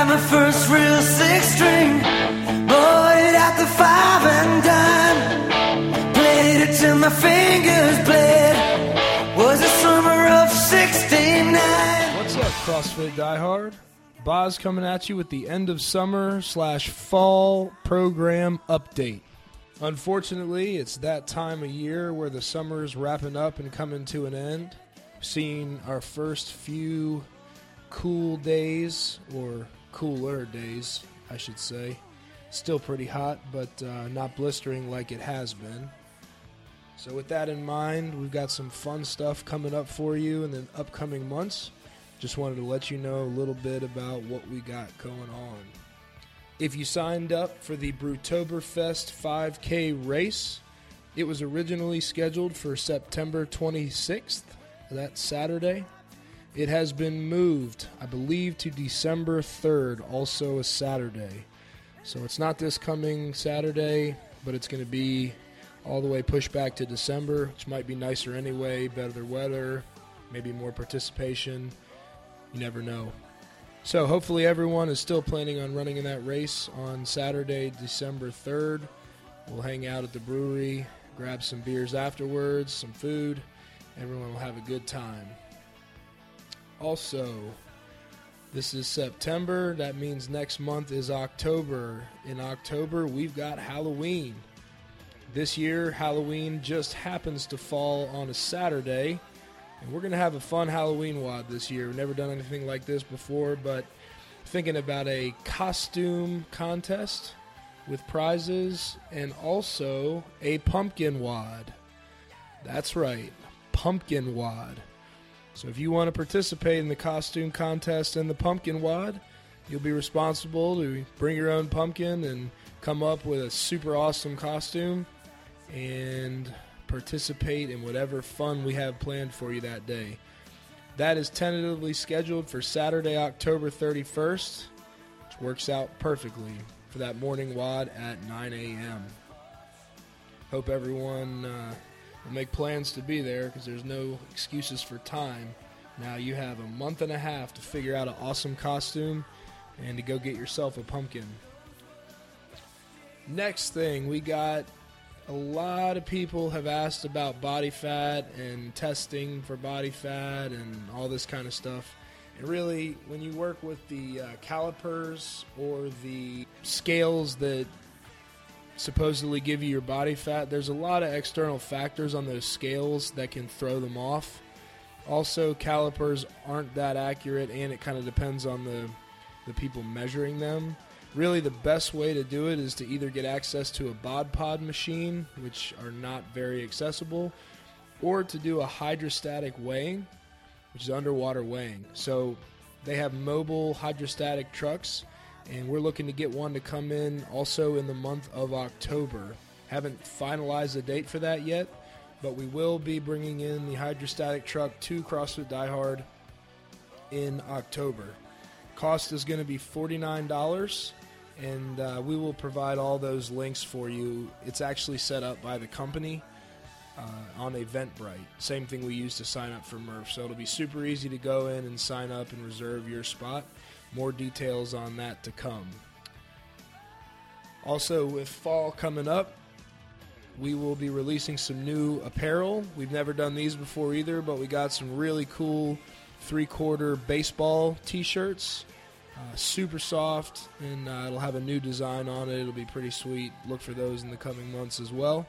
had my first real six string. Bought it at the five and dime. Played it till my fingers bled. Was summer of 69. What's up, CrossFit Diehard? Boz coming at you with the end of summer slash fall program update. Unfortunately, it's that time of year where the summer is wrapping up and coming to an end. Seeing our first few cool days, or cooler days, I should say. Still pretty hot, but uh, not blistering like it has been. So, with that in mind, we've got some fun stuff coming up for you in the upcoming months. Just wanted to let you know a little bit about what we got going on. If you signed up for the Brewtoberfest 5K race, it was originally scheduled for September 26th, that Saturday. It has been moved, I believe, to December 3rd, also a Saturday. So it's not this coming Saturday, but it's going to be all the way pushed back to December, which might be nicer anyway, better weather, maybe more participation. You never know. So hopefully everyone is still planning on running in that race on Saturday, December 3rd. We'll hang out at the brewery, grab some beers afterwards, some food. Everyone will have a good time. Also, this is September. That means next month is October. In October, we've got Halloween. This year, Halloween just happens to fall on a Saturday. And we're going to have a fun Halloween WOD this year. We've never done anything like this before, but thinking about a costume contest with prizes and also a pumpkin WOD. That's right, pumpkin WOD. So if you want to participate in the costume contest and the pumpkin WOD, you'll be responsible to bring your own pumpkin and come up with a super awesome costume and participate in whatever fun we have planned for you that day. That is tentatively scheduled for Saturday, October 31st, which works out perfectly for that morning WOD at 9 a.m. Hope everyone uh, will make plans to be there because there's no excuses for time. Now you have a month and a half to figure out an awesome costume and to go get yourself a pumpkin. Next thing, we got a lot of people have asked about body fat and testing for body fat and all this kind of stuff. And really, when you work with the uh, calipers or the scales that supposedly give you your body fat, there's a lot of external factors on those scales that can throw them off. Also, calipers aren't that accurate, and it kind of depends on the the people measuring them really the best way to do it is to either get access to a bod pod machine which are not very accessible or to do a hydrostatic weighing which is underwater weighing so they have mobile hydrostatic trucks and we're looking to get one to come in also in the month of october haven't finalized the date for that yet but we will be bringing in the hydrostatic truck to crossfit diehard in october cost is going to be $49 and uh, we will provide all those links for you. It's actually set up by the company uh, on Eventbrite. Same thing we use to sign up for Murph. So it'll be super easy to go in and sign up and reserve your spot. More details on that to come. Also, with fall coming up, we will be releasing some new apparel. We've never done these before either, but we got some really cool three quarter baseball t shirts uh, super soft, and uh, it'll have a new design on it. It'll be pretty sweet. Look for those in the coming months as well.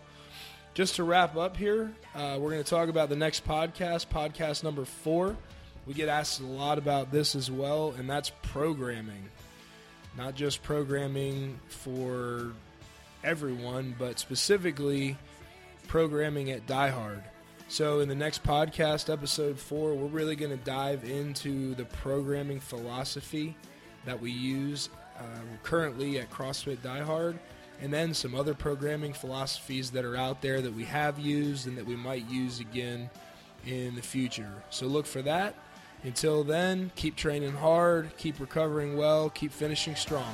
Just to wrap up here, uh, we're going to talk about the next podcast, podcast number four. We get asked a lot about this as well, and that's programming. Not just programming for everyone, but specifically programming at Diehard. So, in the next podcast, episode four, we're really going to dive into the programming philosophy that we use uh, currently at CrossFit Diehard, and then some other programming philosophies that are out there that we have used and that we might use again in the future. So look for that. Until then, keep training hard, keep recovering well, keep finishing strong.